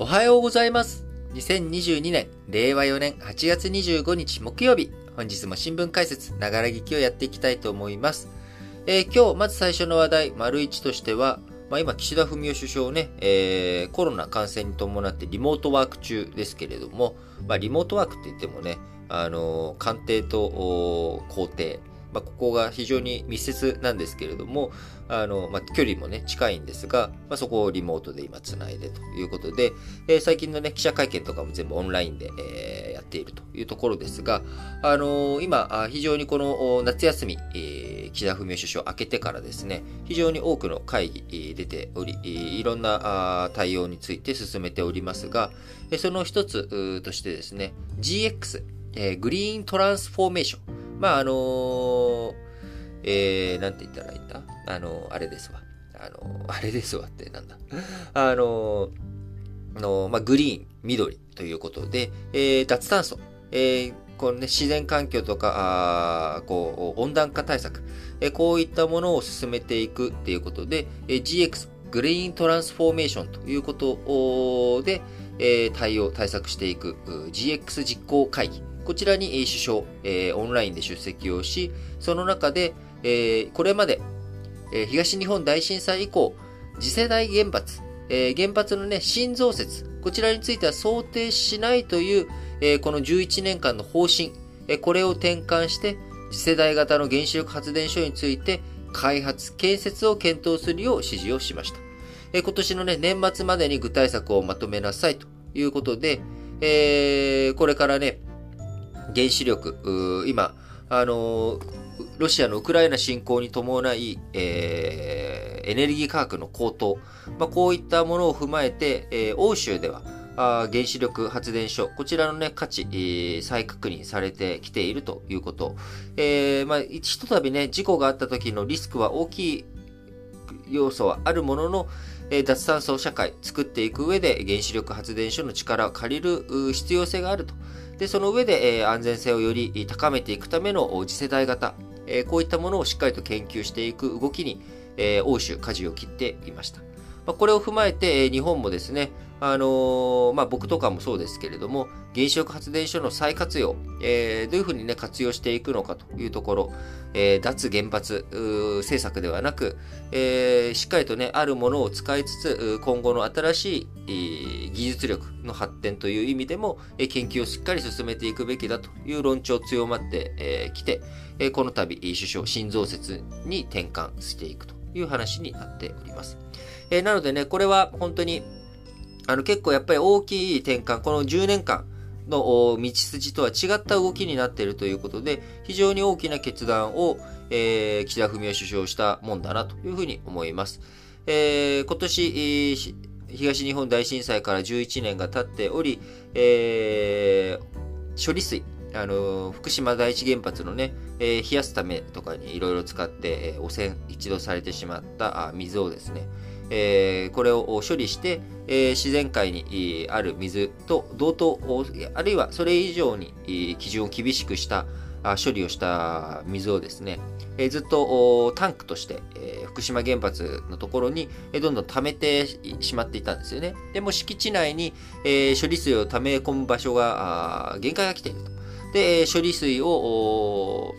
おはようございます。2022年、令和4年8月25日木曜日、本日も新聞解説、ながら聞きをやっていきたいと思います。えー今日、まず最初の話題、丸一としては、まあ、今、岸田文雄首相ね、えーコロナ感染に伴ってリモートワーク中ですけれども、まあ、リモートワークって言ってもね、あのー官邸と公邸、まあ、ここが非常に密接なんですけれども、あの、まあ、距離もね、近いんですが、まあ、そこをリモートで今つないでということで、えー最近のね、記者会見とかも全部オンラインで、えーやっているというところですが、あのー今、非常にこの夏休み、えー岸田文雄首相明けてからですね、非常に多くの会議、出ており、いろんな対応について進めておりますが、その一つとしてですね、GX、えーグリーントランスフォーメーション。まあ、あのーえー、なんて言ったらいいんだ？あの、あれですわ。あの、あれですわってなんだ？あの、あのまあ、グリーン、緑ということで、えー脱炭素、えーこのね、自然環境とか、あこう、温暖化対策、えーこういったものを進めていくっていうことで、えー GX、グリーントランスフォーメーションということで、えー対応、対策していく GX 実行会議。こちらに首相、えーオンラインで出席をし、その中で、えーこれまで、えー東日本大震災以降、次世代原発、えー原発のね、新増設、こちらについては想定しないという、えーこの11年間の方針、えーこれを転換して、次世代型の原子力発電所について、開発、建設を検討するよう指示をしました。今年のね、年末までに具体策をまとめなさいということで、えーこれからね、原子力、今、あのーロシアのウクライナ侵攻に伴い、えーエネルギー価格の高騰、まあ、こういったものを踏まえて、えー欧州では、あ原子力発電所、こちらのね、価値、えー再確認されてきているということ。えーまあ、ひとたびね、事故があった時のリスクは大きい要素はあるものの、え脱炭素社会作っていく上で原子力発電所の力を借りる必要性があると。で、その上で、えー安全性をより高めていくための次世代型、えこういったものをしっかりと研究していく動きに、え欧州、舵を切っていました。ま、これを踏まえて、え日本もですね、あのーまあ、僕とかもそうですけれども、原子力発電所の再活用、えーどういうふうにね、活用していくのかというところ、えー脱原発政策ではなく、えーしっかりとね、あるものを使いつつ、今後の新しい、技術力の発展という意味でも、えー研究をしっかり進めていくべきだという論調強まってき、えーて、えーこの度、首相、新増設に転換していくという話になっております。えーなのでね、これは本当に、あの結構やっぱり大きい転換、この10年間の道筋とは違った動きになっているということで、非常に大きな決断を、えー岸田文雄首相したもんだなというふうに思います。えー今年、東日本大震災から11年が経っており、えー処理水、あの福島第一原発のね、えー冷やすためとかにいろいろ使って、え汚染一度されてしまった水をですね、えこれを処理して、え自然界にある水と同等、あるいはそれ以上に基準を厳しくした処理をした水をですね、えずっとタンクとして、え福島原発のところに、えどんどん溜めてしまっていたんですよね。でも敷地内に、え処理水を溜め込む場所が限界が来ていると。で、処理水を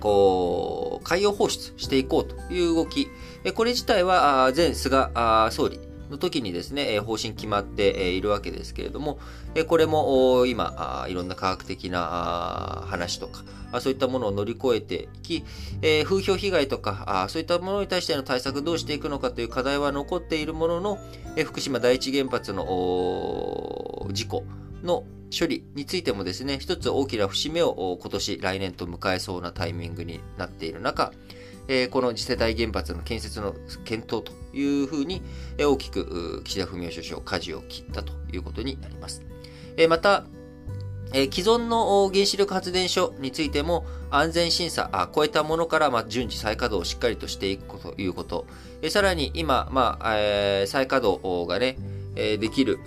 こう海洋放出していこうという動き、これ自体は前菅総理の時にですね、方針決まっているわけですけれども、これも今いろんな科学的な話とか、そういったものを乗り越えていき、風評被害とかそういったものに対しての対策どうしていくのかという課題は残っているものの、福島第一原発の事故の処理についてもですね、一つ大きな節目を今年、来年と迎えそうなタイミングになっている中、えーこの次世代原発の建設の検討というふうに、えー大きく岸田文雄首相、舵を切ったということになります。えーまた、えー既存の原子力発電所についても安全審査、あ超えたものから、まあ、順次再稼働をしっかりとしていくということ。えーさらに今、まあえー再稼働がね、えーできる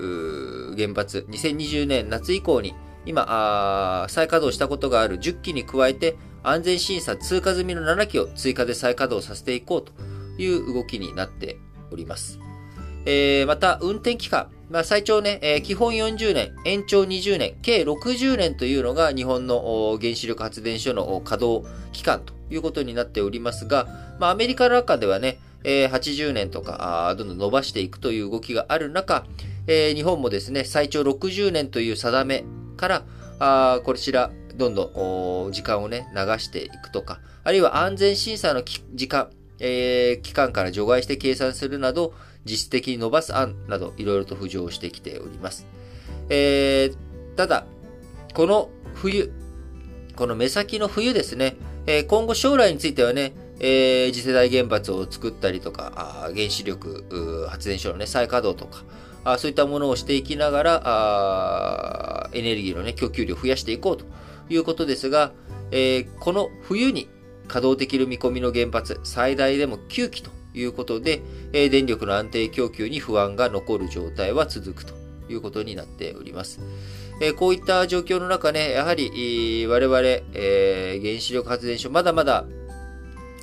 原発、2020年夏以降に、今再稼働したことがある10基に加えて、安全審査通過済みの7基を追加で再稼働させていこうという動きになっております。えー、また、運転期間。まあ、最長ね、えー、基本40年、延長20年、計60年というのが日本の原子力発電所の稼働期間ということになっておりますが、まあ、アメリカの中ではね、えー、80年とか、どんどん伸ばしていくという動きがある中、えー、日本もですね、最長60年という定めから、あこちら、どんどん時間をね、流していくとか、あるいは安全審査の時間、えー、期間から除外して計算するなど、実質的に伸ばす案など、いろいろと浮上してきております。えー、ただ、この冬、この目先の冬ですね、えー、今後将来についてはね、えー、次世代原発を作ったりとか、あ原子力発電所のね、再稼働とか、あそういったものをしていきながら、あエネルギーのね、供給量を増やしていこうということですが、えー、この冬に稼働できる見込みの原発、最大でも9基ということで、えー、電力の安定供給に不安が残る状態は続くということになっております。えー、こういった状況の中ね、やはり、我々、えー、原子力発電所、まだまだ、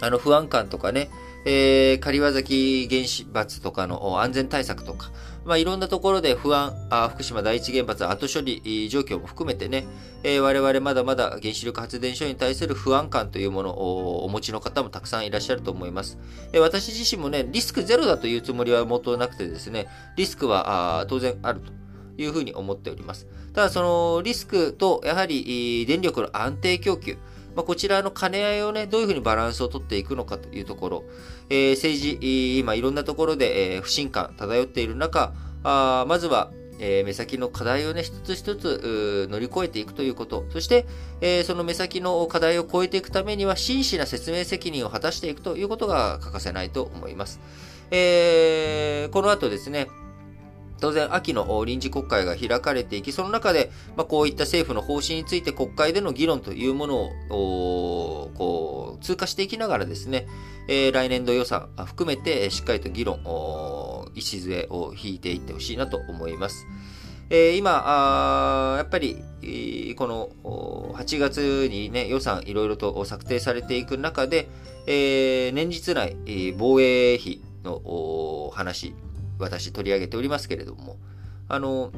あの、不安感とかね、えー、狩崎原子罰とかの安全対策とか、まあ、いろんなところで不安、あ福島第一原発後処理状況も含めてね、えー、我々まだまだ原子力発電所に対する不安感というものをお持ちの方もたくさんいらっしゃると思います。えー、私自身もね、リスクゼロだというつもりはもとなくてですね、リスクはあ当然あると。いうふうに思っております。ただ、そのリスクと、やはり電力の安定供給、まあ、こちらの兼ね合いをね、どういうふうにバランスをとっていくのかというところ、え、政治、今いろんなところで、え、不信感漂っている中、あまずは、え、目先の課題をね、一つ一つ乗り越えていくということ。そして、え、その目先の課題を超えていくためには、真摯な説明責任を果たしていくということが欠かせないと思います。えー、この後ですね、当然、秋の臨時国会が開かれていき、その中で、まあ、こういった政府の方針について国会での議論というものを、こう、通過していきながらですね、えー、来年度予算含めて、しっかりと議論、礎を引いていってほしいなと思います。えー、今あ、やっぱり、この8月にね、予算いろいろと策定されていく中で、えー、年日内、防衛費の話、私取り上げておりますけれども、あの、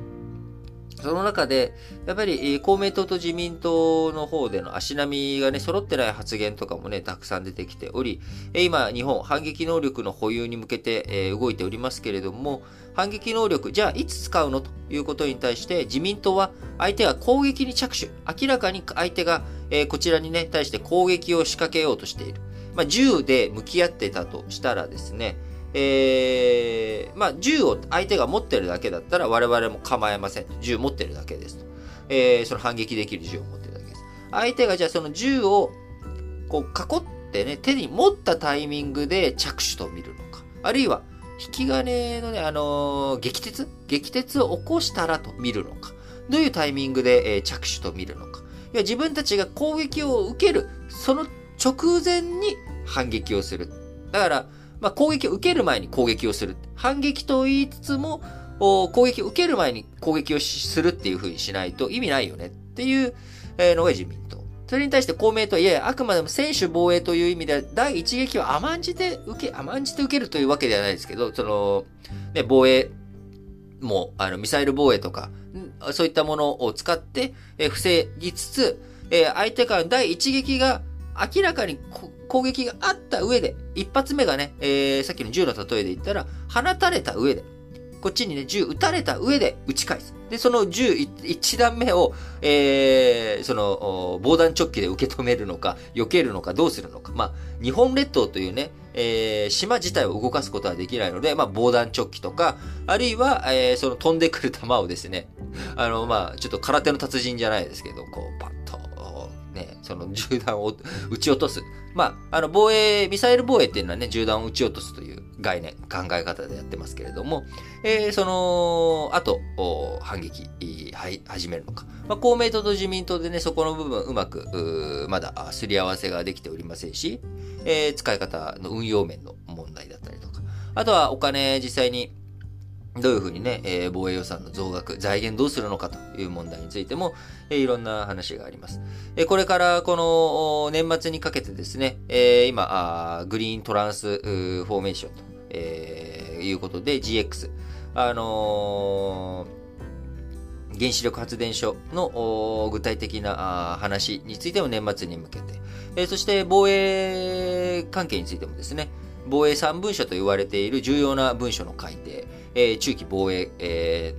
その中で、やっぱり公明党と自民党の方での足並みがね、揃ってない発言とかもね、たくさん出てきており、今、日本、反撃能力の保有に向けて動いておりますけれども、反撃能力、じゃあいつ使うのということに対して、自民党は相手が攻撃に着手、明らかに相手がこちらにね、対して攻撃を仕掛けようとしている。まあ、銃で向き合ってたとしたらですね、えー、まあ、銃を相手が持ってるだけだったら我々も構えません。銃持ってるだけですと。えー、その反撃できる銃を持ってるだけです。相手がじゃあその銃をこう囲ってね、手に持ったタイミングで着手と見るのか。あるいは、引き金のね、あのー、撃鉄？撃鉄を起こしたらと見るのか。どういうタイミングで、えー、着手と見るのか。いや、自分たちが攻撃を受ける、その直前に反撃をする。だから、まあ、攻撃を受ける前に攻撃をする。反撃と言いつつも、攻撃を受ける前に攻撃をするっていう風にしないと意味ないよねっていうのが自民党。それに対して公明党は、いやいや、あくまでも選手防衛という意味では、第一撃は甘んじて受け、甘んじて受けるというわけではないですけど、その、ね、防衛も、あの、ミサイル防衛とか、そういったものを使って、防ぎつつ、相手から第一撃が明らかに攻撃があった上で、一発目がね、えー、さっきの銃の例えで言ったら、放たれた上で、こっちにね、銃撃たれた上で撃ち返す。で、その銃一段目を、えー、その、防弾チョッキで受け止めるのか、避けるのか、どうするのか。まあ、日本列島というね、えー、島自体を動かすことはできないので、まあ、防弾チョッキとか、あるいは、えー、その飛んでくる弾をですね、あの、まあ、ちょっと空手の達人じゃないですけど、こう、パッ、ね、その 銃弾を撃ち落とす。まあ、あの、防衛、ミサイル防衛っていうのはね、銃弾を撃ち落とすという概念、考え方でやってますけれども、えー、その後、反撃、はい、始めるのか。まあ、公明党と自民党でね、そこの部分うまく、まだすり合わせができておりませんし、えー、使い方の運用面の問題だったりとか、あとはお金実際にどういうふうにね、えー、防衛予算の増額、財源どうするのかという問題についても、えー、いろんな話があります。えー、これからこの年末にかけてですね、えー、今あ、グリーントランスフォーメーションと、えー、いうことで GX、あの、原子力発電所の具体的な話についても年末に向けて、えー、そして防衛関係についてもですね、防衛3文書と言われている重要な文書の改定、えー、中期防衛、え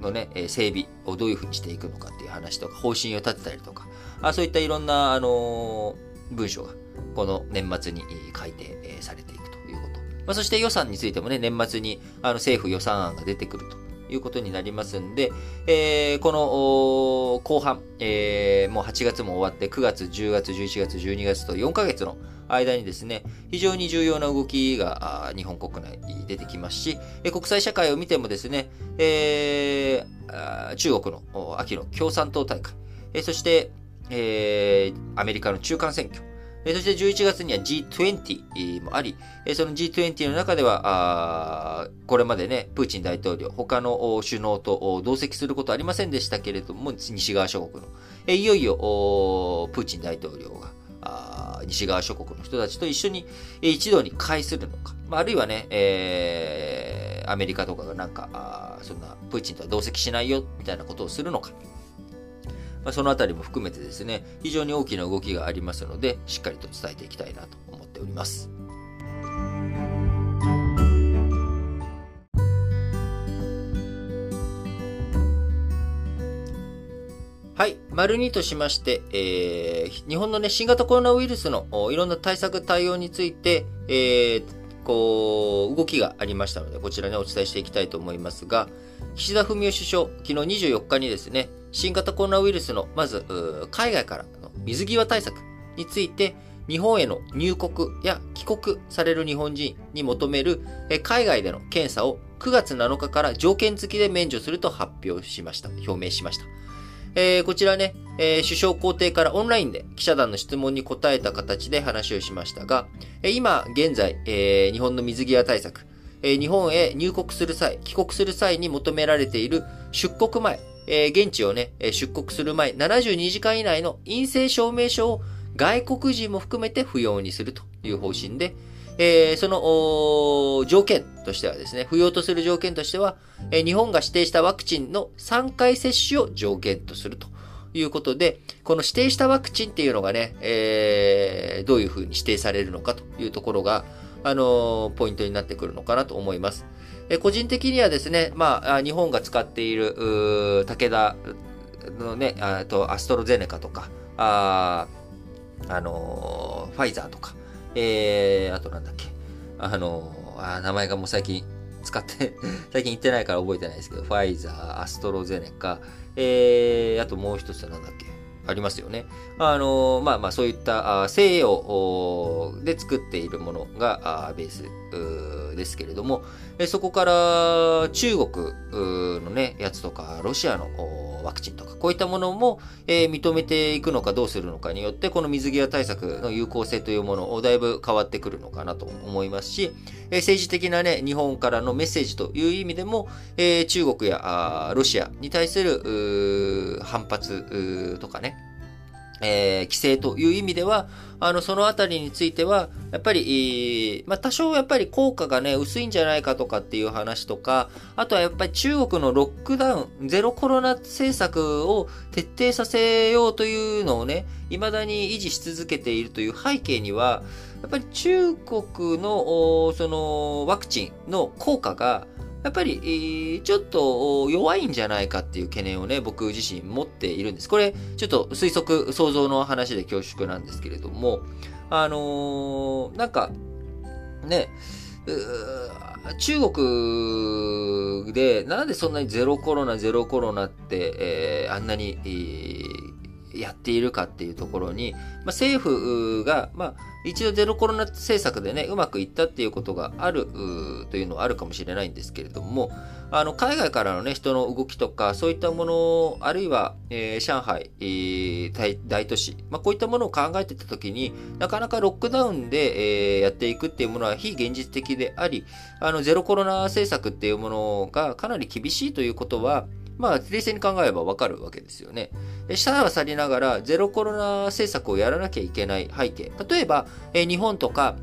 ー、のね、整備をどういうふうにしていくのかっていう話とか、方針を立てたりとか、あそういったいろんな、あのー、文書が、この年末に改定されていくということ。まあ、そして予算についてもね、年末にあの政府予算案が出てくるということになりますんで、えー、この後半、えー、もう8月も終わって9月、10月、11月、12月と4ヶ月の間にですね、非常に重要な動きが日本国内に出てきますし、国際社会を見てもですね、えー、中国の秋の共産党大会、そして、えー、アメリカの中間選挙、そして11月には G20 もあり、その G20 の中では、これまでね、プーチン大統領、他の首脳と同席することはありませんでしたけれども、西側諸国の、いよいよプーチン大統領が、西側諸国の人たちと一緒に一度に会するのか、あるいはね、えー、アメリカとかがなんか、そんなプーチンとは同席しないよ、みたいなことをするのか、まあ、そのあたりも含めてですね、非常に大きな動きがありますので、しっかりと伝えていきたいなと思っております。はい。丸2としまして、えー、日本のね、新型コロナウイルスのいろんな対策対応について、えー、こう、動きがありましたので、こちらね、お伝えしていきたいと思いますが、岸田文雄首相、昨日24日にですね、新型コロナウイルスの、まず、海外からの水際対策について、日本への入国や帰国される日本人に求める海外での検査を9月7日から条件付きで免除すると発表しました。表明しました。えー、こちらね、えー、首相公邸からオンラインで記者団の質問に答えた形で話をしましたが、えー、今現在、えー、日本の水際対策、えー、日本へ入国する際、帰国する際に求められている出国前、えー、現地をね、出国する前、72時間以内の陰性証明書を外国人も含めて不要にするという方針で、えー、その条件としてはですね、不要とする条件としては、えー、日本が指定したワクチンの3回接種を条件とするということで、この指定したワクチンっていうのがね、えー、どういうふうに指定されるのかというところが、あのポイントになってくるのかなと思います。え個人的にはですね、まあ、日本が使っている、武田のね、あとアストロゼネカとか、ああのファイザーとか、えー、あとなんだっけ、あのあ名前がもう最近使って 最近言ってないから覚えてないですけど、ファイザー、アストロゼネカ、えー、あともう一つなんだっけ、ありますよね。あの、まあまあそういった西洋で作っているものがベースですけれども、そこから中国のね、やつとか、ロシアのワクチンとか、こういったものも、え認めていくのかどうするのかによって、この水際対策の有効性というものをだいぶ変わってくるのかなと思いますし、え政治的なね、日本からのメッセージという意味でも、え中国やロシアに対する反発とかね、えー、規制という意味では、あの、そのあたりについては、やっぱり、まあ、多少やっぱり効果がね、薄いんじゃないかとかっていう話とか、あとはやっぱり中国のロックダウン、ゼロコロナ政策を徹底させようというのをね、未だに維持し続けているという背景には、やっぱり中国の、その、ワクチンの効果が、やっぱり、ちょっと弱いんじゃないかっていう懸念をね、僕自身持っているんです。これ、ちょっと推測、想像の話で恐縮なんですけれども、あのー、なんか、ね、中国で、なんでそんなにゼロコロナ、ゼロコロナって、えー、あんなに、えーやっているかっていうところに、まあ、政府が、まあ、一度ゼロコロナ政策でね、うまくいったっていうことがあるというのはあるかもしれないんですけれども、あの、海外からのね、人の動きとか、そういったもの、あるいは、えー、上海、えー、大都市、まあ、こういったものを考えてたときに、なかなかロックダウンで、えー、やっていくっていうものは非現実的であり、あの、ゼロコロナ政策っていうものがかなり厳しいということは、まあ、冷静に考えればわかるわけですよね。下は去りながら、ゼロコロナ政策をやらなきゃいけない背景。例えば、え日本とか、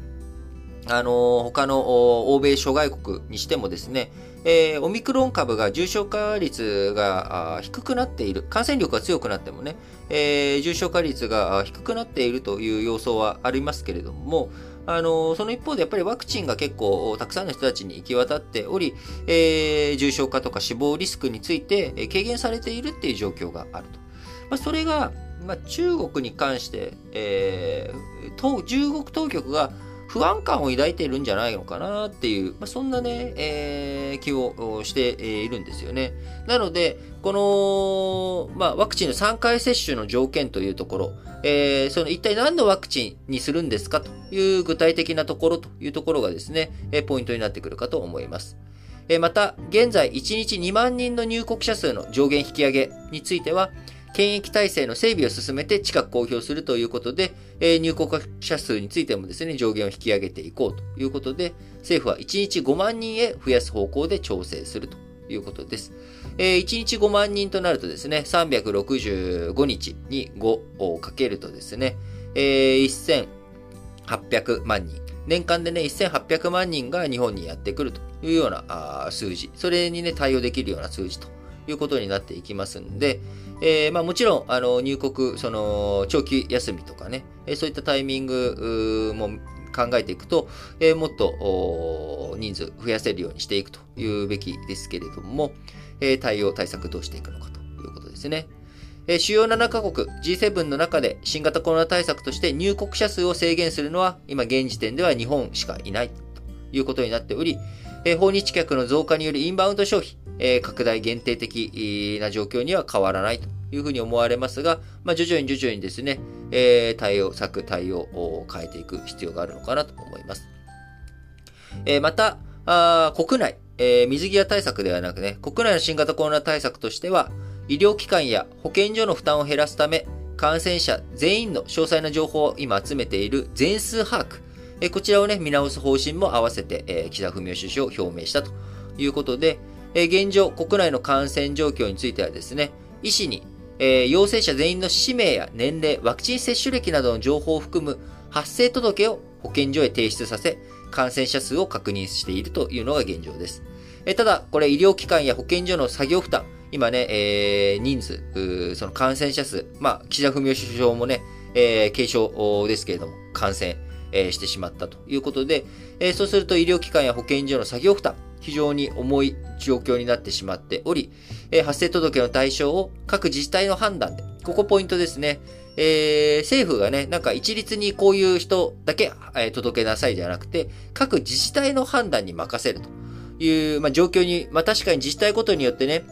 あの、他の欧米諸外国にしてもですね、えー、オミクロン株が重症化率が低くなっている、感染力が強くなってもね、えー、重症化率が低くなっているという様相はありますけれども、あの、その一方でやっぱりワクチンが結構たくさんの人たちに行き渡っており、えー、重症化とか死亡リスクについて軽減されているっていう状況があると。まあ、それが、まあ、中国に関して、えー、中国当局が不安感を抱いているんじゃないのかなっていう、まあ、そんなね、えー、気をしているんですよね。なので、この、まあ、ワクチンの3回接種の条件というところ、えー、その一体何のワクチンにするんですかという具体的なところというところがですね、えポイントになってくるかと思います。えまた、現在1日2万人の入国者数の上限引き上げについては、検疫体制の整備を進めて近く公表するということで、え入国者数についてもですね、上限を引き上げていこうということで、政府は1日5万人へ増やす方向で調整するということです。え1日5万人となるとですね、365日に5をかけるとですね、え1800万人。年間でね、1800万人が日本にやってくるというような数字。それにね、対応できるような数字ということになっていきますんで、えー、まあもちろん、あの、入国、その、長期休みとかね、えそういったタイミングも考えていくと、え、もっと人数増やせるようにしていくというべきですけれども、え、対応対策どうしていくのかということですね。え、主要7カ国 G7 の中で新型コロナ対策として入国者数を制限するのは今現時点では日本しかいないということになっており、え訪日客の増加によるインバウンド消費、え拡大限定的な状況には変わらないというふうに思われますが、まあ、徐々に徐々にですね、え対応策、対応を変えていく必要があるのかなと思います。えまた、あ国内、え水際対策ではなくね、国内の新型コロナ対策としては、医療機関や保健所の負担を減らすため、感染者全員の詳細な情報を今集めている全数把握、えこちらをね、見直す方針も合わせて、え岸田文雄首相を表明したということで、え現状、国内の感染状況についてはですね、医師に、え陽性者全員の氏名や年齢、ワクチン接種歴などの情報を含む発生届を保健所へ提出させ、感染者数を確認しているというのが現状です。えただ、これ医療機関や保健所の作業負担、今ね、えー、人数、その感染者数、まあ、岸田文雄首相もね、えー、軽症ですけれども、感染、えー、してしまったということで、えー、そうすると医療機関や保健所の作業負担、非常に重い状況になってしまっており、えー、発生届の対象を各自治体の判断で、ここポイントですね。えー、政府がね、なんか一律にこういう人だけ、えー、届けなさいじゃなくて、各自治体の判断に任せるという、まあ、状況に、まあ、確かに自治体ごとによってね、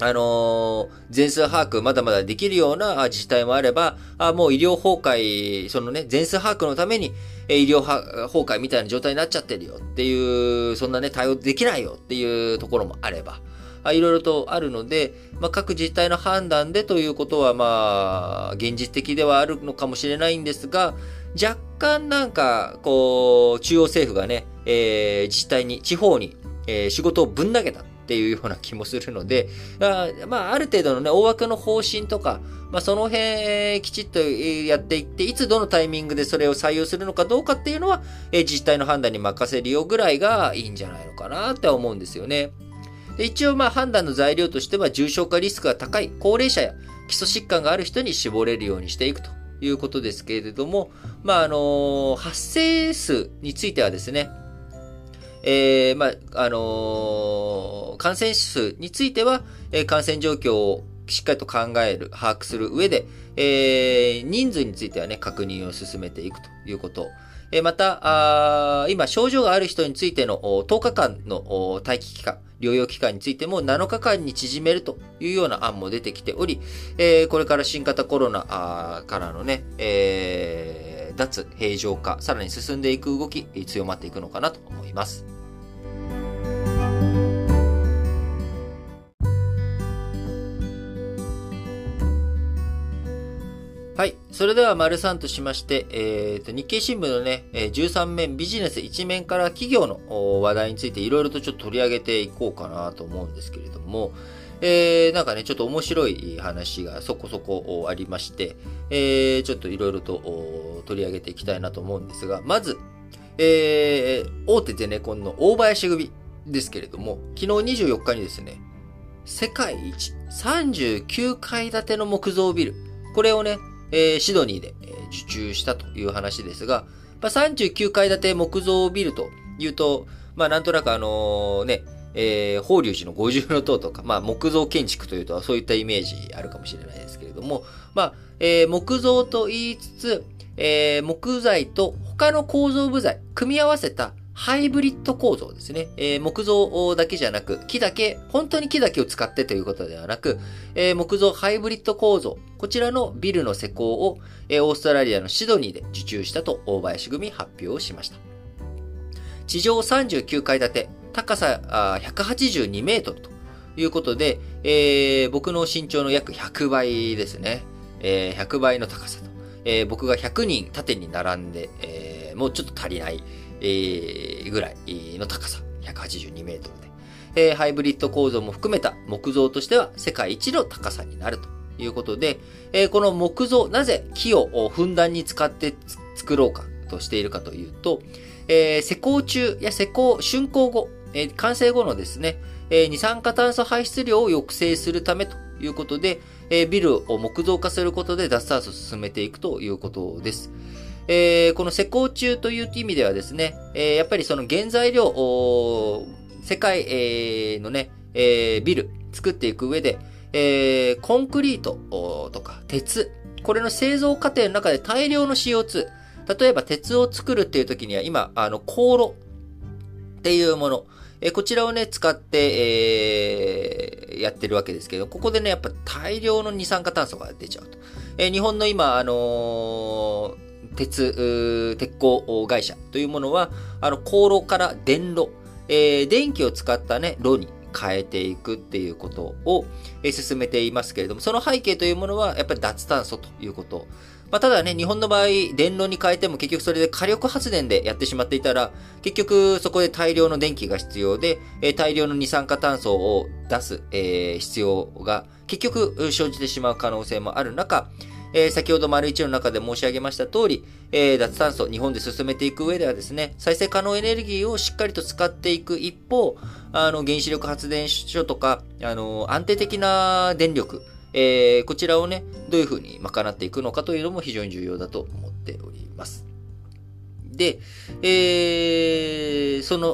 あのー、全数把握まだまだできるような自治体もあれば、あもう医療崩壊、そのね、全数把握のために、医療崩壊みたいな状態になっちゃってるよっていう、そんなね、対応できないよっていうところもあれば、いろいろとあるので、まあ、各自治体の判断でということは、まあ、現実的ではあるのかもしれないんですが、若干なんか、こう、中央政府がね、えー、自治体に、地方に、えー、仕事をぶん投げた。っていうような気もするので、あまあ、ある程度のね、大枠の方針とか、まあ、その辺、きちっとやっていって、いつどのタイミングでそれを採用するのかどうかっていうのは、え自治体の判断に任せるよぐらいがいいんじゃないのかなって思うんですよね。で一応、まあ、判断の材料としては、重症化リスクが高い高齢者や基礎疾患がある人に絞れるようにしていくということですけれども、まあ、あの発生数についてはですね、えー、まあ、あのー、感染者数については、えー、感染状況をしっかりと考える、把握する上で、えー、人数についてはね、確認を進めていくということ。えー、また、あ今、症状がある人についての10日間の待機期間、療養期間についても7日間に縮めるというような案も出てきており、えー、これから新型コロナからのね、えー、脱平常化、さらに進んでいく動き、強まっていくのかなと思います。はい。それでは、丸3としまして、えー、と、日経新聞のね、13面ビジネス1面から企業の話題についていろいろとちょっと取り上げていこうかなと思うんですけれども、えー、なんかね、ちょっと面白い話がそこそこありまして、えー、ちょっといろいろと取り上げていきたいなと思うんですが、まず、えー、大手ゼネコンの大林組ですけれども、昨日24日にですね、世界一39階建ての木造ビル、これをね、えー、シドニーで、受注したという話ですが、まあ、39階建て木造ビルというと、まあなんとなくあのね、えー、法隆寺の五重塔とか、まあ木造建築というとそういったイメージあるかもしれないですけれども、まあ、えー、木造と言いつつ、えー、木材と他の構造部材、組み合わせたハイブリッド構造ですね。えー、木造だけじゃなく、木だけ、本当に木だけを使ってということではなく、えー、木造ハイブリッド構造、こちらのビルの施工を、えー、オーストラリアのシドニーで受注したと大林組発表しました。地上39階建て、高さ182メートルということで、えー、僕の身長の約100倍ですね。えー、100倍の高さと。えー、僕が100人縦に並んで、えー、もうちょっと足りない、え、ぐらいの高さ。182メートルで。えー、ハイブリッド構造も含めた木造としては世界一の高さになるということで、えー、この木造、なぜ木をふんだんに使って作ろうかとしているかというと、えー、施工中や施工、竣工後、えー、完成後のですね、えー、二酸化炭素排出量を抑制するためということで、えー、ビルを木造化することで脱炭素を進めていくということです。えー、この施工中という意味ではですね、えー、やっぱりその原材料、世界、えー、のね、えー、ビル作っていく上で、えー、コンクリートとか鉄、これの製造過程の中で大量の CO2、例えば鉄を作るっていう時には今、あの、香炉っていうもの、えこちらをね、使って、えー、やってるわけですけど、ここでね、やっぱ大量の二酸化炭素が出ちゃうと。え日本の今、あのー、鉄、鉄鋼会社というものは、あの、航路から電炉、えー、電気を使ったね、炉に変えていくっていうことを、え進めていますけれども、その背景というものは、やっぱり脱炭素ということ。まあ、ただね、日本の場合、電炉に変えても結局それで火力発電でやってしまっていたら、結局そこで大量の電気が必要で、えー、大量の二酸化炭素を出す、えー、必要が結局生じてしまう可能性もある中、えー、先ほど丸一の中で申し上げました通り、えー、脱炭素、日本で進めていく上ではですね、再生可能エネルギーをしっかりと使っていく一方、あの、原子力発電所とか、あの、安定的な電力、えー、こちらをね、どういうふうに賄っていくのかというのも非常に重要だと思っております。で、えー、その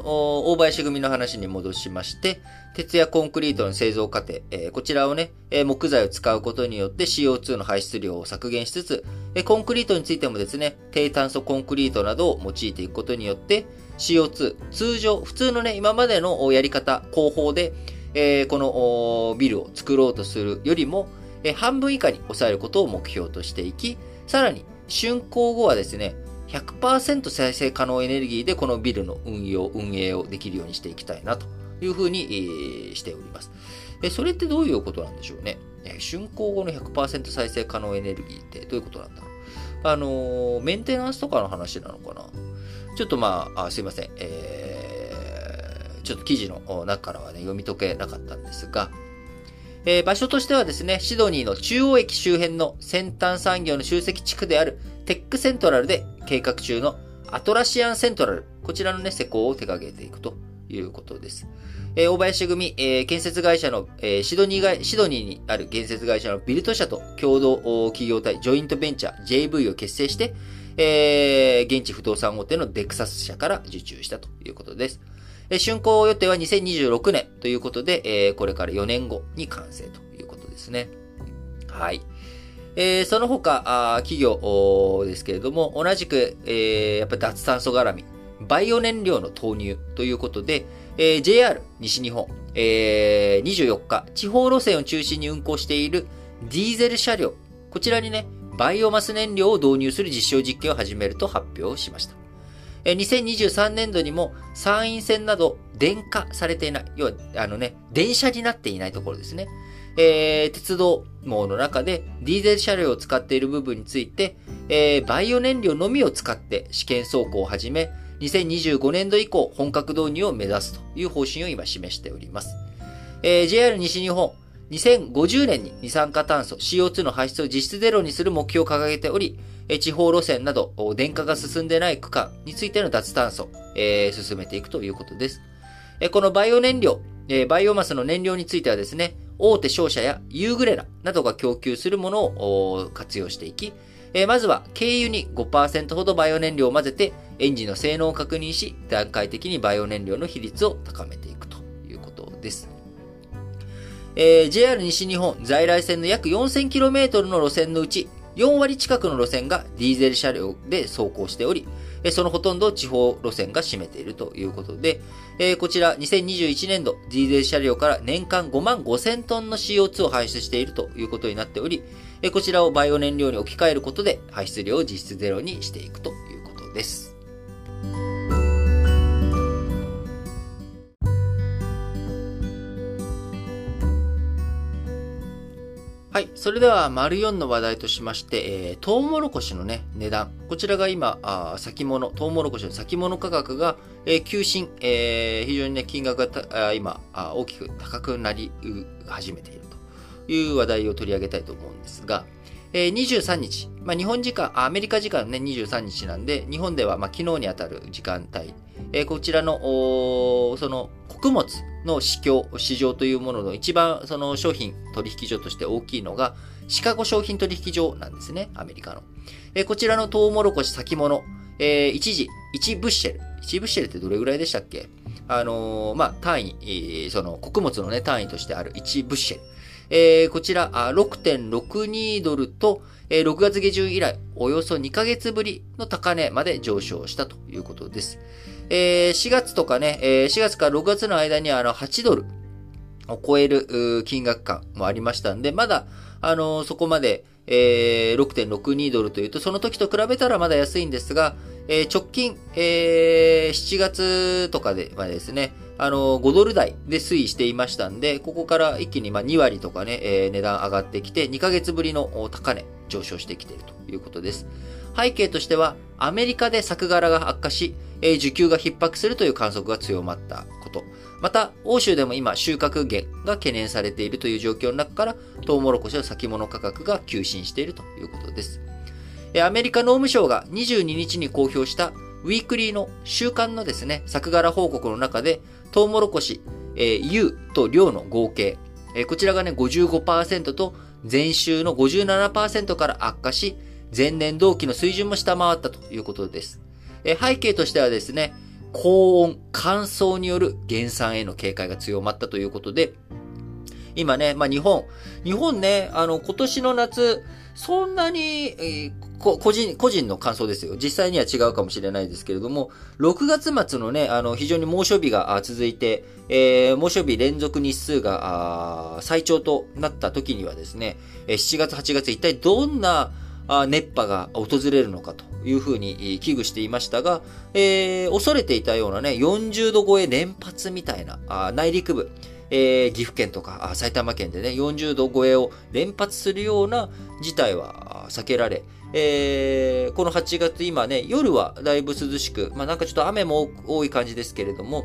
大林組の話に戻しまして、鉄やコンクリートの製造過程、え、こちらをね、え、木材を使うことによって CO2 の排出量を削減しつつ、え、コンクリートについてもですね、低炭素コンクリートなどを用いていくことによって CO2、通常、普通のね、今までのやり方、工法で、え、このビルを作ろうとするよりも、え、半分以下に抑えることを目標としていき、さらに竣工後はですね、100%再生可能エネルギーでこのビルの運用、運営をできるようにしていきたいなと。いうふうに、しております。それってどういうことなんでしょうね。え竣工後の100%再生可能エネルギーってどういうことなんだ？ろう。あの、メンテナンスとかの話なのかな？ちょっとまあ、あすいません。えー、ちょっと記事の中からはね、読み解けなかったんですが、えー、場所としてはですね、シドニーの中央駅周辺の先端産業の集積地区であるテックセントラルで計画中のアトラシアンセントラル、こちらのね、施工を手掛けていくということです。えー、大林組、えー、建設会社の、えー、シドニーシドニーにある建設会社のビルト社と共同企業体、ジョイントベンチャー JV を結成して、えー、現地不動産大手のデクサス社から受注したということです。えー、竣工予定は2026年ということで、えー、これから4年後に完成ということですね。はい。えー、その他、企業ですけれども、同じく、えー、やっぱ脱炭素絡み、バイオ燃料の投入ということで、えー、JR 西日本、えー、24日、地方路線を中心に運行しているディーゼル車両、こちらにね、バイオマス燃料を導入する実証実験を始めると発表しました。2023年度にも参院選など電化されていない、要は、あのね、電車になっていないところですね。えー、鉄道網の中でディーゼル車両を使っている部分について、えー、バイオ燃料のみを使って試験走行を始め、2025年度以降本格導入を目指すという方針を今示しております。えー、JR 西日本、2050年に二酸化炭素 CO2 の排出を実質ゼロにする目標を掲げており、え地方路線など、電化が進んでない区間についての脱炭素、えー、進めていくということです。えこのバイオ燃料、えバイオマスの燃料についてはですね、大手商社やユーグレラなどが供給するものを活用していき、えまずは軽油に5%ほどバイオ燃料を混ぜてエンジンの性能を確認し、段階的にバイオ燃料の比率を高めていくということです。えー、JR 西日本在来線の約 4000km の路線のうち、4割近くの路線がディーゼル車両で走行しており、そのほとんど地方路線が占めているということで、こちら2021年度ディーゼル車両から年間5万5000トンの CO2 を排出しているということになっており、こちらをバイオ燃料に置き換えることで排出量を実質ゼロにしていくということです。はい。それでは、丸4の話題としまして、えー、トウモロコシのね、値段。こちらが今、あ先物、トウモロコシの先物価格が、えー、急進、えー、非常にね、金額が今あ、大きく高くなり始めているいう話題を取り上げたいと思うんですが、えー、23日、まあ、日本時間、アメリカ時間ね、23日なんで、日本ではまあ昨日にあたる時間帯、えー、こちらの、その、穀物の市況、市場というものの一番その商品取引所として大きいのが、シカゴ商品取引所なんですね、アメリカの。えー、こちらのトウモロコシ先物、えー、一時、1ブッシェル。1ブッシェルってどれぐらいでしたっけ？あのー、まあ、単位、その穀物のね、単位としてある1ブッシェル。えー、こちら、6.62ドルと、え、6月下旬以来、およそ2ヶ月ぶりの高値まで上昇したということです。え、4月とかね、え、4月から6月の間にあの8ドルを超える金額感もありましたんで、まだ、あのそこまで、えー、6.62ドルというと、その時と比べたらまだ安いんですが、えー、直近、えー、7月とかではですね、あの、5ドル台で推移していましたんで、ここから一気にま2割とかね、えー、値段上がってきて、2ヶ月ぶりの高値上昇してきているということです。背景としては、アメリカで作柄が悪化し、えー、需給が逼迫するという観測が強まったこと。また、欧州でも今収穫減が懸念されているという状況の中から、トウモロコシの先物価格が急進しているということです。アメリカ農務省が22日に公表したウィークリーの週間のですね、作柄報告の中で、トウモロコシ、えー、U と量の合計、えー、こちらがね、55%と前週の57%から悪化し、前年同期の水準も下回ったということです。え背景としてはですね、高温、乾燥による減産への警戒が強まったということで、今ね、まあ日本、日本ね、あの、今年の夏、そんなに、えー、個人、個人の感想ですよ。実際には違うかもしれないですけれども、6月末のね、あの、非常に猛暑日が続いて、えー、猛暑日連続日数が最長となった時にはですね、7月、8月、一体どんな熱波が訪れるのかというふうに危惧していましたが、えー、恐れていたようなね、40度超え連発みたいな、あ内陸部、えー、岐阜県とか埼玉県でね、40度超えを連発するような事態は避けられ、えー、この8月今ね、夜はだいぶ涼しく、まあなんかちょっと雨も多い感じですけれども、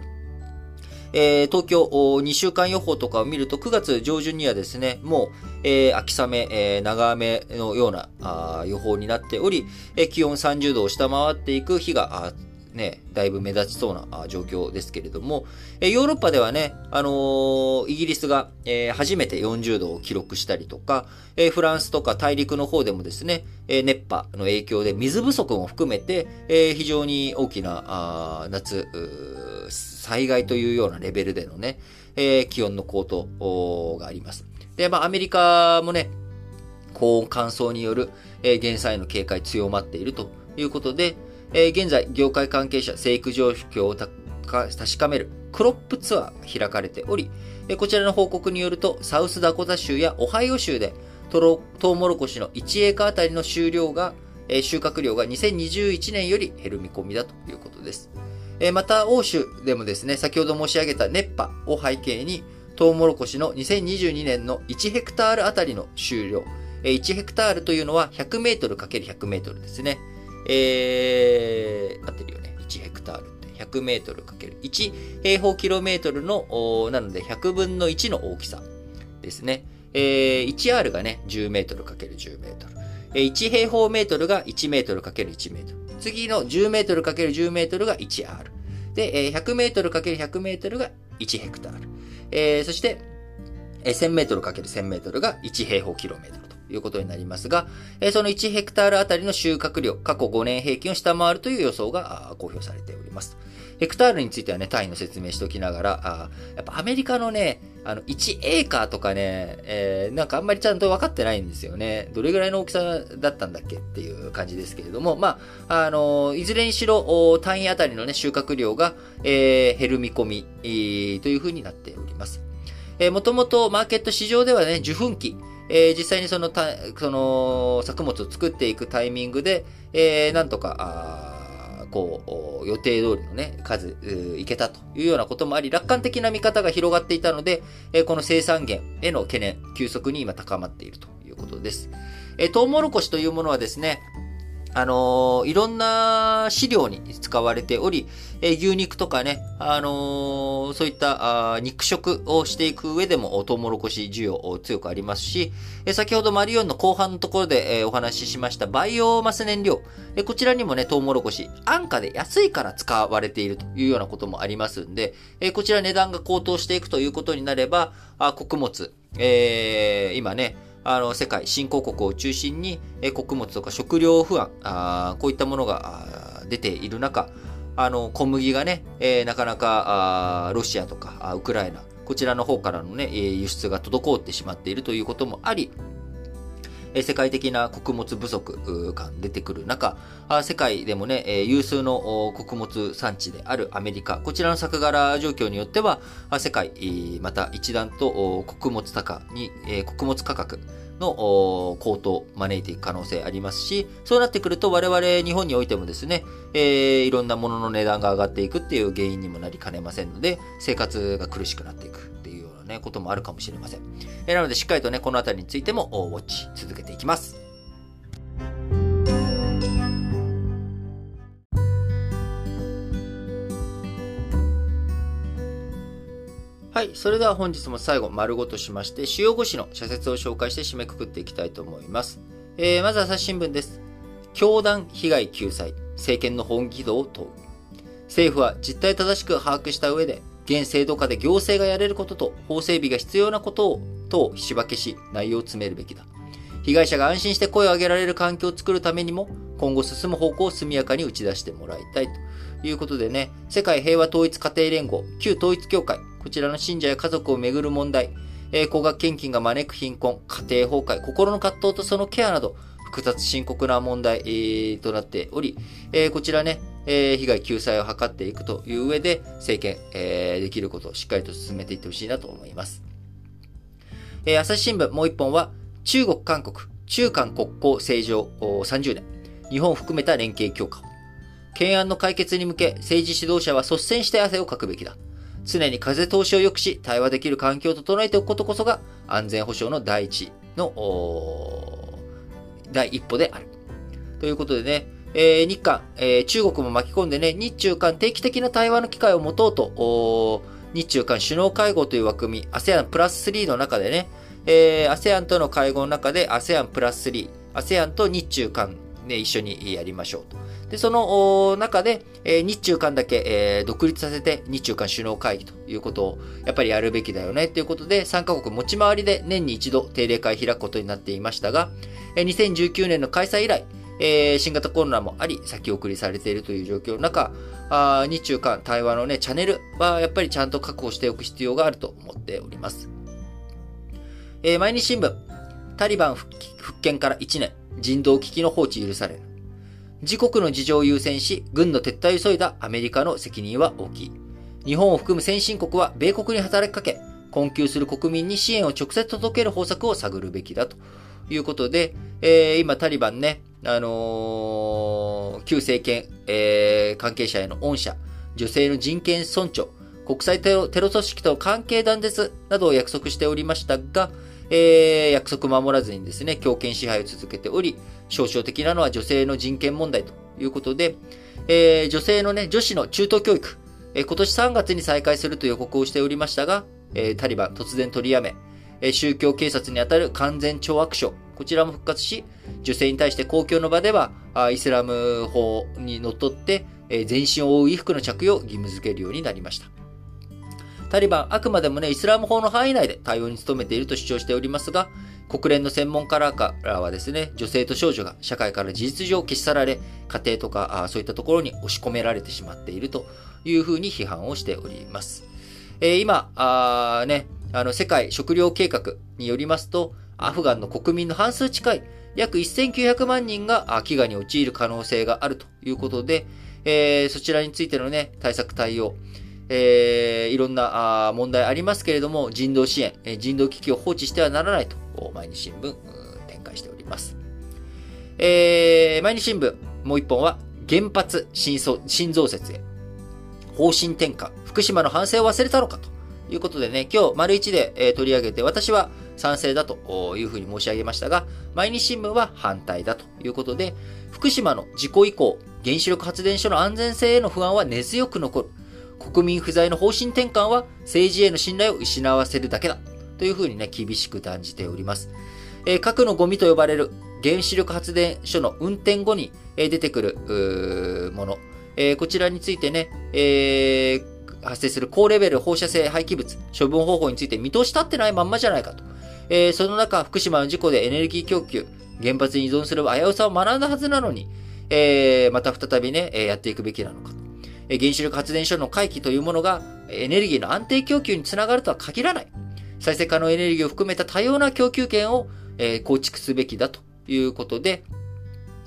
えー、東京2週間予報とかを見ると9月上旬にはですね、もう、えー、秋雨、えー、長雨のような予報になっており、えー、気温30度を下回っていく日があね、だいぶ目立ちそうな状況ですけれども、えヨーロッパではね、あのー、イギリスが、えー、初めて40度を記録したりとか、え、フランスとか大陸の方でもですね、え熱波の影響で水不足も含めて、え非常に大きなあ夏、災害というようなレベルでのね、え気温の高騰があります。で、まあ、アメリカもね、高温乾燥による、減災の警戒強まっているということで、えー、現在、業界関係者、生育状況を確かめるクロップツアーが開かれており、えー、こちらの報告によると、サウスダコタ州やオハイオ州でトウモロコシの1エーカーあたりの収量が、えー、収穫量が2021年より減る見込みだということです。えー、また、欧州でもですね、先ほど申し上げた熱波を背景に、トウモロコシの2022年の1ヘクタールあたりの収量、1ヘクタールというのは100メートル ×100 メートルですね。えー、合ってるよね。1ヘクタールって100メートルかける1平方キロメートルの、なので100分の1の大きさですね。えー、1R がね、10メートルかける10メートル。1平方メートルが1メートル ×1 メートル。次の10メートル ×10 メートルが 1R。で、100メートル ×100 メートルが1ヘクタール。えー、そして、1000メートル ×1000 メートルが1平方キロメートルいうことになりますが、えその1ヘクタールあたりの収穫量、過去5年平均を下回るという予想が公表されております。ヘクタールについてはね、単位の説明しておきながら、あやっぱアメリカのね、あの、1エーカーとかね、えー、なんかあんまりちゃんと分かってないんですよね。どれぐらいの大きさだったんだっけっていう感じですけれども、まあ、あの、いずれにしろ、単位あたりのね、収穫量が、えー、減る見込み、えー、というふうになっております。えー、もともとマーケット市場ではね、受粉期、えー、実際にそのた、その、作物を作っていくタイミングで、えー、なんとか、こう、予定通りのね、数、いけたというようなこともあり、楽観的な見方が広がっていたので、この生産源への懸念、急速に今高まっているということです。えトウモロコシというものはですね、あの、いろんな飼料に使われており、え、牛肉とかね、あの、そういったあ肉食をしていく上でもトウモロコシ需要強くありますし、え先ほどマリオンの後半のところで、えお話ししましたバイオマス燃料、えこちらにもね、トウモロコシ、安価で安いから使われているというようなこともありますんで、えこちら値段が高騰していくということになれば、あ穀物、え今ね、あの、世界、新興国を中心に、え穀物とか食料不安、あこういったものが出ている中、あの、小麦がね、えー、なかなか、あロシアとかウクライナ、こちらの方からのね、輸出が滞ってしまっているということもあり、世界的な穀物不足が出てくる中、世界でもね、有数の穀物産地であるアメリカ、こちらの作柄状況によっては、世界、また一段と穀物高に、穀物価格の高騰を招いていく可能性ありますし、そうなってくると我々日本においてもですね、えー、いろんなものの値段が上がっていくっていう原因にもなりかねませんので、生活が苦しくなっていく。ね、こともあるかもしれません。えなので、しっかりとね、このあたりについてもウォッチ続けていきます。はい。それでは本日も最後、丸ごとしまして、主要5紙の社説を紹介して締めくくっていきたいと思います。えー、まず朝日新聞です。教団被害救済、政権の本気度を問う。政府は実態正しく把握した上で、現制度下で行政がやれることと法整備が必要なことを、と仕分けし、内容を詰めるべきだ。被害者が安心して声を上げられる環境を作るためにも、今後進む方向を速やかに打ち出してもらいたいということでね、世界平和統一家庭連合、旧統一協会、こちらの信者や家族をめぐる問題、高額献金が招く貧困、家庭崩壊、心の葛藤とそのケアなど、複雑深刻な問題、えー、となっており、えー、こちらね、えー、被害救済を図っていくという上で、政権、えー、できることをしっかりと進めていってほしいなと思います。えー、朝日新聞もう一本は、中国、韓国、中韓国交正常30年、日本を含めた連携強化。懸案の解決に向け、政治指導者は率先して汗をかくべきだ。常に風通しを良くし、対話できる環境を整えておくことこそが、安全保障の第一の、第一歩である。ということでね、えー、日韓、えー、中国も巻き込んでね、日中韓定期的な対話の機会を持とうと、日中韓首脳会合という枠組み、ASEAN プラス3の中でね、えー、ASEAN との会合の中で ASEAN プラス3、ASEAN と日中韓で一緒にやりましょうと。で、その中で、え、日中韓だけ、え、独立させて日中韓首脳会議ということをやっぱりやるべきだよねということで、3カ国持ち回りで年に一度定例会開くことになっていましたが、2019年の開催以来、えー、新型コロナもあり、先送りされているという状況の中、あ日中韓対話のね、チャンネルはやっぱりちゃんと確保しておく必要があると思っております。えー、毎日新聞、タリバン復権から1年、人道危機の放置許される。自国の事情を優先し、軍の撤退を急いだアメリカの責任は大きい。日本を含む先進国は米国に働きかけ、困窮する国民に支援を直接届ける方策を探るべきだということで、えー、今タリバンね、あのー、旧政権、えー、関係者への恩赦、女性の人権尊重、国際テロテロ組織と関係断絶などを約束しておりましたが、えー、約束守らずにですね、強権支配を続けており、象徴的なのは女性の人権問題ということで、えー、女性のね、女子の中等教育、えー、今年3月に再開すると予告をしておりましたが、えー、タリバン突然取りやめ、宗教警察にあたる完全懲悪省、こちらも復活し、女性に対して公共の場では、イスラム法にのっとって、全身を覆う衣服の着用を義務付けるようになりました。タリバン、あくまでもね、イスラム法の範囲内で対応に努めていると主張しておりますが、国連の専門家らからはですね、女性と少女が社会から事実上消し去られ、家庭とかそういったところに押し込められてしまっているというふうに批判をしております。えー、今、あね、あの、世界食糧計画によりますと、アフガンの国民の半数近い約1900万人が飢餓に陥る可能性があるということで、えー、そちらについてのね、対策対応、えー、いろんなあ問題ありますけれども、人道支援、え人道危機を放置してはならないと、毎日新聞、展開しております。えー、毎日新聞、もう一本は、原発新新増設へ、方針転換、福島の反省を忘れたのかとということでね、今日、丸一で、えー、取り上げて、私は賛成だというふうに申し上げましたが、毎日新聞は反対だということで、福島の事故以降、原子力発電所の安全性への不安は根強く残る。国民不在の方針転換は政治への信頼を失わせるだけだ。というふうにね、厳しく断じております。えー、核のゴミと呼ばれる原子力発電所の運転後に、えー、出てくるもの、えー、こちらについてね、え発生する高レベル放射性廃棄物、処分方法について見通し立ってないまんまじゃないかと。えその中、福島の事故でエネルギー供給、原発に依存する危うさを学んだはずなのに、えまた再びね、やっていくべきなのかと。原子力発電所の回帰というものがエネルギーの安定供給につながるとは限らない。再生可能エネルギーを含めた多様な供給権をえ構築すべきだということで、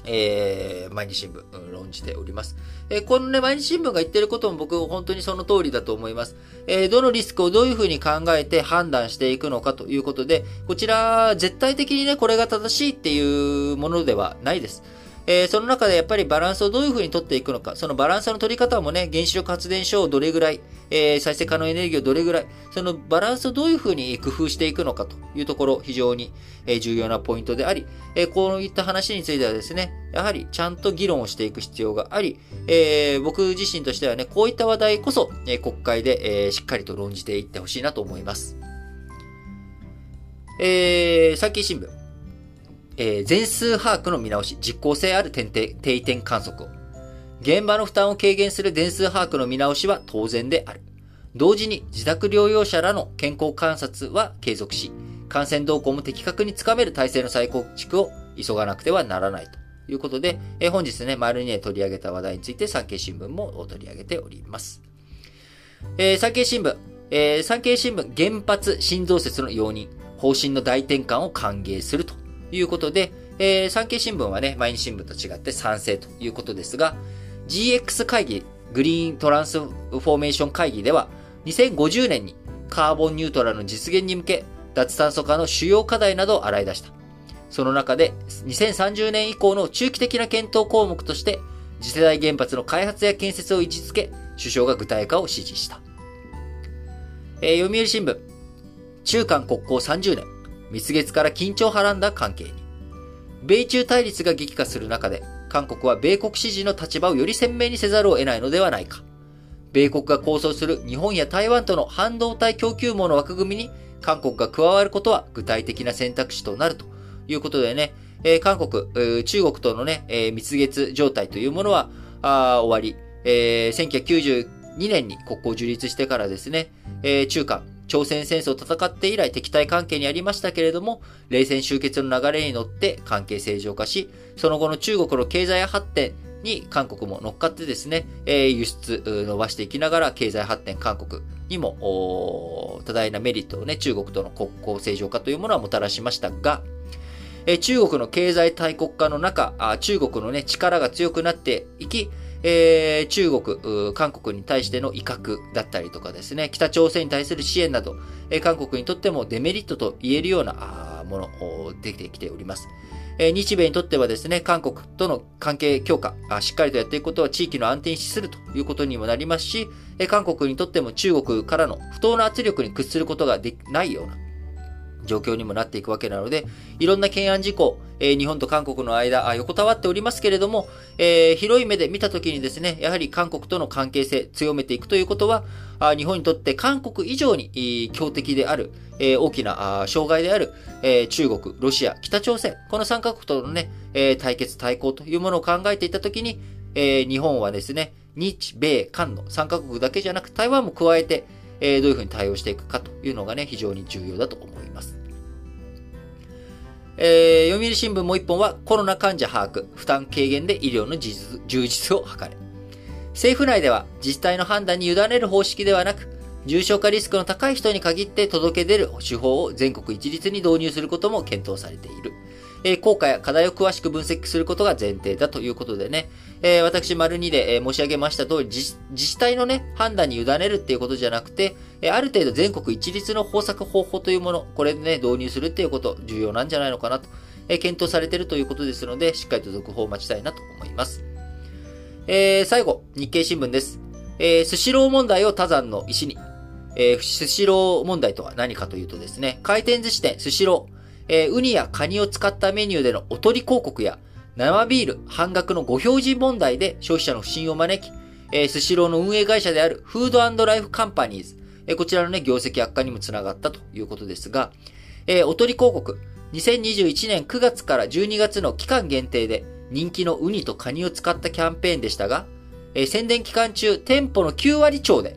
えー、毎日新聞、論じております。えー、このね、毎日新聞が言ってることも僕本当にその通りだと思います。えー、どのリスクをどういうふうに考えて判断していくのかということで、こちら、絶対的にね、これが正しいっていうものではないです。えー、その中でやっぱりバランスをどういうふうに取っていくのか、そのバランスの取り方もね、原子力発電所をどれぐらい、えー、再生可能エネルギーをどれぐらい、そのバランスをどういうふうに工夫していくのかというところ、非常に、え、重要なポイントであり、えこういった話についてはですね、やはりちゃんと議論をしていく必要があり、え僕自身としてはね、こういった話題こそ、え国会で、えしっかりと論じていってほしいなと思います。えー、産経新聞。えー、全数把握の見直し、実効性ある点定点観測を。現場の負担を軽減する全数把握の見直しは当然である。同時に自宅療養者らの健康観察は継続し、感染動向も的確につかめる体制の再構築を急がなくてはならないということで、えー、本日ね、丸2で取り上げた話題について産経新聞も取り上げております。えー、産経新聞、えー、産経新聞原発新増設の容認、方針の大転換を歓迎するということで、えー、産経新聞はね、毎日新聞と違って賛成ということですが、GX 会議、グリーントランスフォーメーション会議では、2050年にカーボンニュートラルの実現に向け、脱炭素化の主要課題などを洗い出した。その中で、2030年以降の中期的な検討項目として、次世代原発の開発や建設を位置づけ、首相が具体化を指示した。えー、読売新聞、中韓国交30年、蜜月から緊張をはらんだ関係に。米中対立が激化する中で、韓国は米国支持の立場をより鮮明にせざるを得ないのではないか。米国が構想する日本や台湾との半導体供給網の枠組みに韓国が加わることは具体的な選択肢となるということでね、えー、韓国、中国とのね、えー、蜜月状態というものはあ終わり、えー、1992年に国交樹立してからですね、えー、中韓、朝鮮戦争を戦って以来敵対関係にありましたけれども、冷戦終結の流れに乗って関係正常化し、その後の中国の経済発展に韓国も乗っかってですね、え、輸出伸ばしていきながら経済発展韓国にも多大なメリットをね、中国との国交正常化というものはもたらしましたが、え、中国の経済大国化の中、中国のね、力が強くなっていき、えー、中国、韓国に対しての威嚇だったりとかですね、北朝鮮に対する支援など、えー、韓国にとってもデメリットと言えるようなもの、出てきております。えー、日米にとってはですね、韓国との関係強化あ、しっかりとやっていくことは地域の安定に資するということにもなりますし、えー、韓国にとっても中国からの不当な圧力に屈することができないような、状況にもなっていくわけなので、いろんな懸案事項、えー、日本と韓国の間あ、横たわっておりますけれども、えー、広い目で見たときにですね、やはり韓国との関係性強めていくということは、あ日本にとって韓国以上に強敵である、えー、大きなあ障害である、えー、中国、ロシア、北朝鮮、この3カ国とのね、えー、対決、対抗というものを考えていたときに、えー、日本はですね、日、米、韓の3カ国だけじゃなく台湾も加えて、え、どういうふうに対応していくかというのがね、非常に重要だと思います。えー、読売新聞もう一本はコロナ患者把握、負担軽減で医療の充実を図れ。政府内では自治体の判断に委ねる方式ではなく、重症化リスクの高い人に限って届け出る手法を全国一律に導入することも検討されている。えー、効果や課題を詳しく分析することが前提だということでね、えー、私、丸2で、えー、申し上げました通り自、治体のね、判断に委ねるっていうことじゃなくて、えある程度全国一律の方策方法というもの、これでね、導入するっていうこと、重要なんじゃないのかなと、え検討されているということですので、しっかりと続報を待ちたいなと思います。え最後、日経新聞です。えスシロー問題を他山の石に。え、スシロー問題とは何かというとですね、回転寿司店スシロー、えー、ウニやカニを使ったメニューでのおとり広告や、生ビール半額のご表示問題で消費者の不信を招き、えー、スシローの運営会社であるフードライフカンパニーズ、えー、こちらのね、業績悪化にもつながったということですが、えー、おとり広告、2021年9月から12月の期間限定で人気のウニとカニを使ったキャンペーンでしたが、えー、宣伝期間中、店舗の9割超で、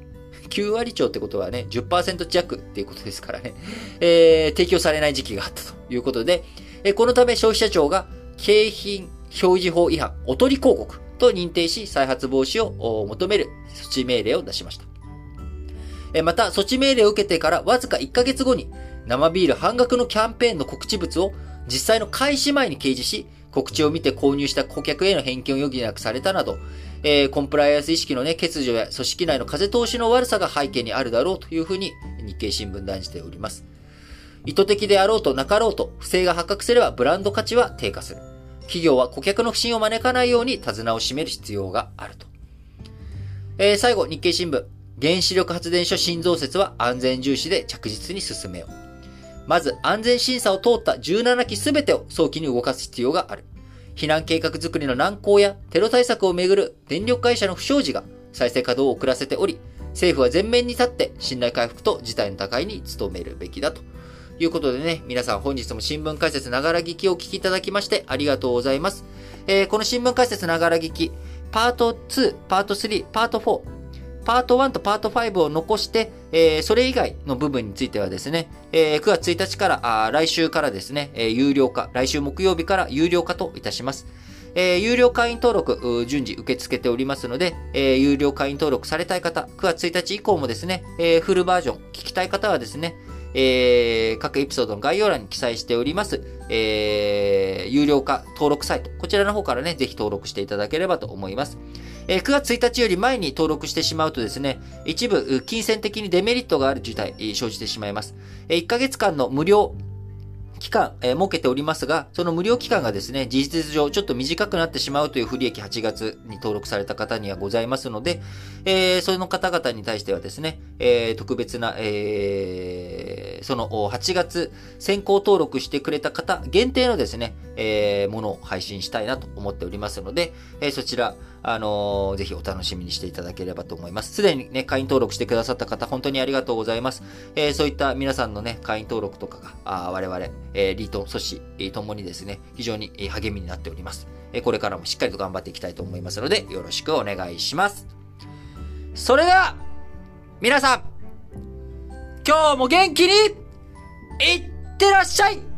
9割超ってことはね、10%弱っていうことですからね、えー、提供されない時期があったということで、えー、このため消費者庁が景品表示法違反、おとり広告と認定し、再発防止を求める措置命令を出しました。また、措置命令を受けてからわずか1ヶ月後に、生ビール半額のキャンペーンの告知物を実際の開始前に掲示し、告知を見て購入した顧客への返金を余儀なくされたなど、えー、コンプライアンス意識のね、欠如や組織内の風通しの悪さが背景にあるだろうというふうに日経新聞断じております。意図的であろうとなかろうと、不正が発覚すればブランド価値は低下する。企業は顧客の不信を招かないように手綱を締める必要があると。えー、最後、日経新聞。原子力発電所新増設は安全重視で着実に進めよう。まず、安全審査を通った17機すべてを早期に動かす必要がある。避難計画づくりの難航やテロ対策をめぐる電力会社の不祥事が再生稼働を遅らせており、政府は全面に立って信頼回復と事態の高いに努めるべきだとということでね、皆さん本日も新聞解説ながら聞きをお聞きいただきましてありがとうございます。えー、この新聞解説ながら聞き、パート2、パート3、パート4、パート1とパート5を残して、えー、それ以外の部分についてはですね、えー、9月1日から、来週からですね、え、有料化、来週木曜日から有料化といたします。えー、有料会員登録、順次受け付けておりますので、えー、有料会員登録されたい方、9月1日以降もですね、えー、フルバージョン聞きたい方はですね、えー、各エピソードの概要欄に記載しております、えー、有料化登録サイト、こちらの方からね、ぜひ登録していただければと思います。えー、9月1日より前に登録してしまうとですね、一部、金銭的にデメリットがある事態、生じてしまいます。え、1ヶ月間の無料期間、えー、設けておりますが、その無料期間がですね、事実上ちょっと短くなってしまうという不利益8月に登録された方にはございますので、えー、その方々に対してはですね、えー、特別な、えー、その8月先行登録してくれた方限定のですね、えー、ものを配信したいなと思っておりますので、えー、そちら、あのー、ぜひお楽しみにしていただければと思います。すでにね、会員登録してくださった方、本当にありがとうございます。えー、そういった皆さんのね、会員登録とかが、あ我々、えー、リート、阻止、えー、ともにですね、非常に励みになっております。え、これからもしっかりと頑張っていきたいと思いますので、よろしくお願いします。それでは、皆さん、今日も元気に、いってらっしゃい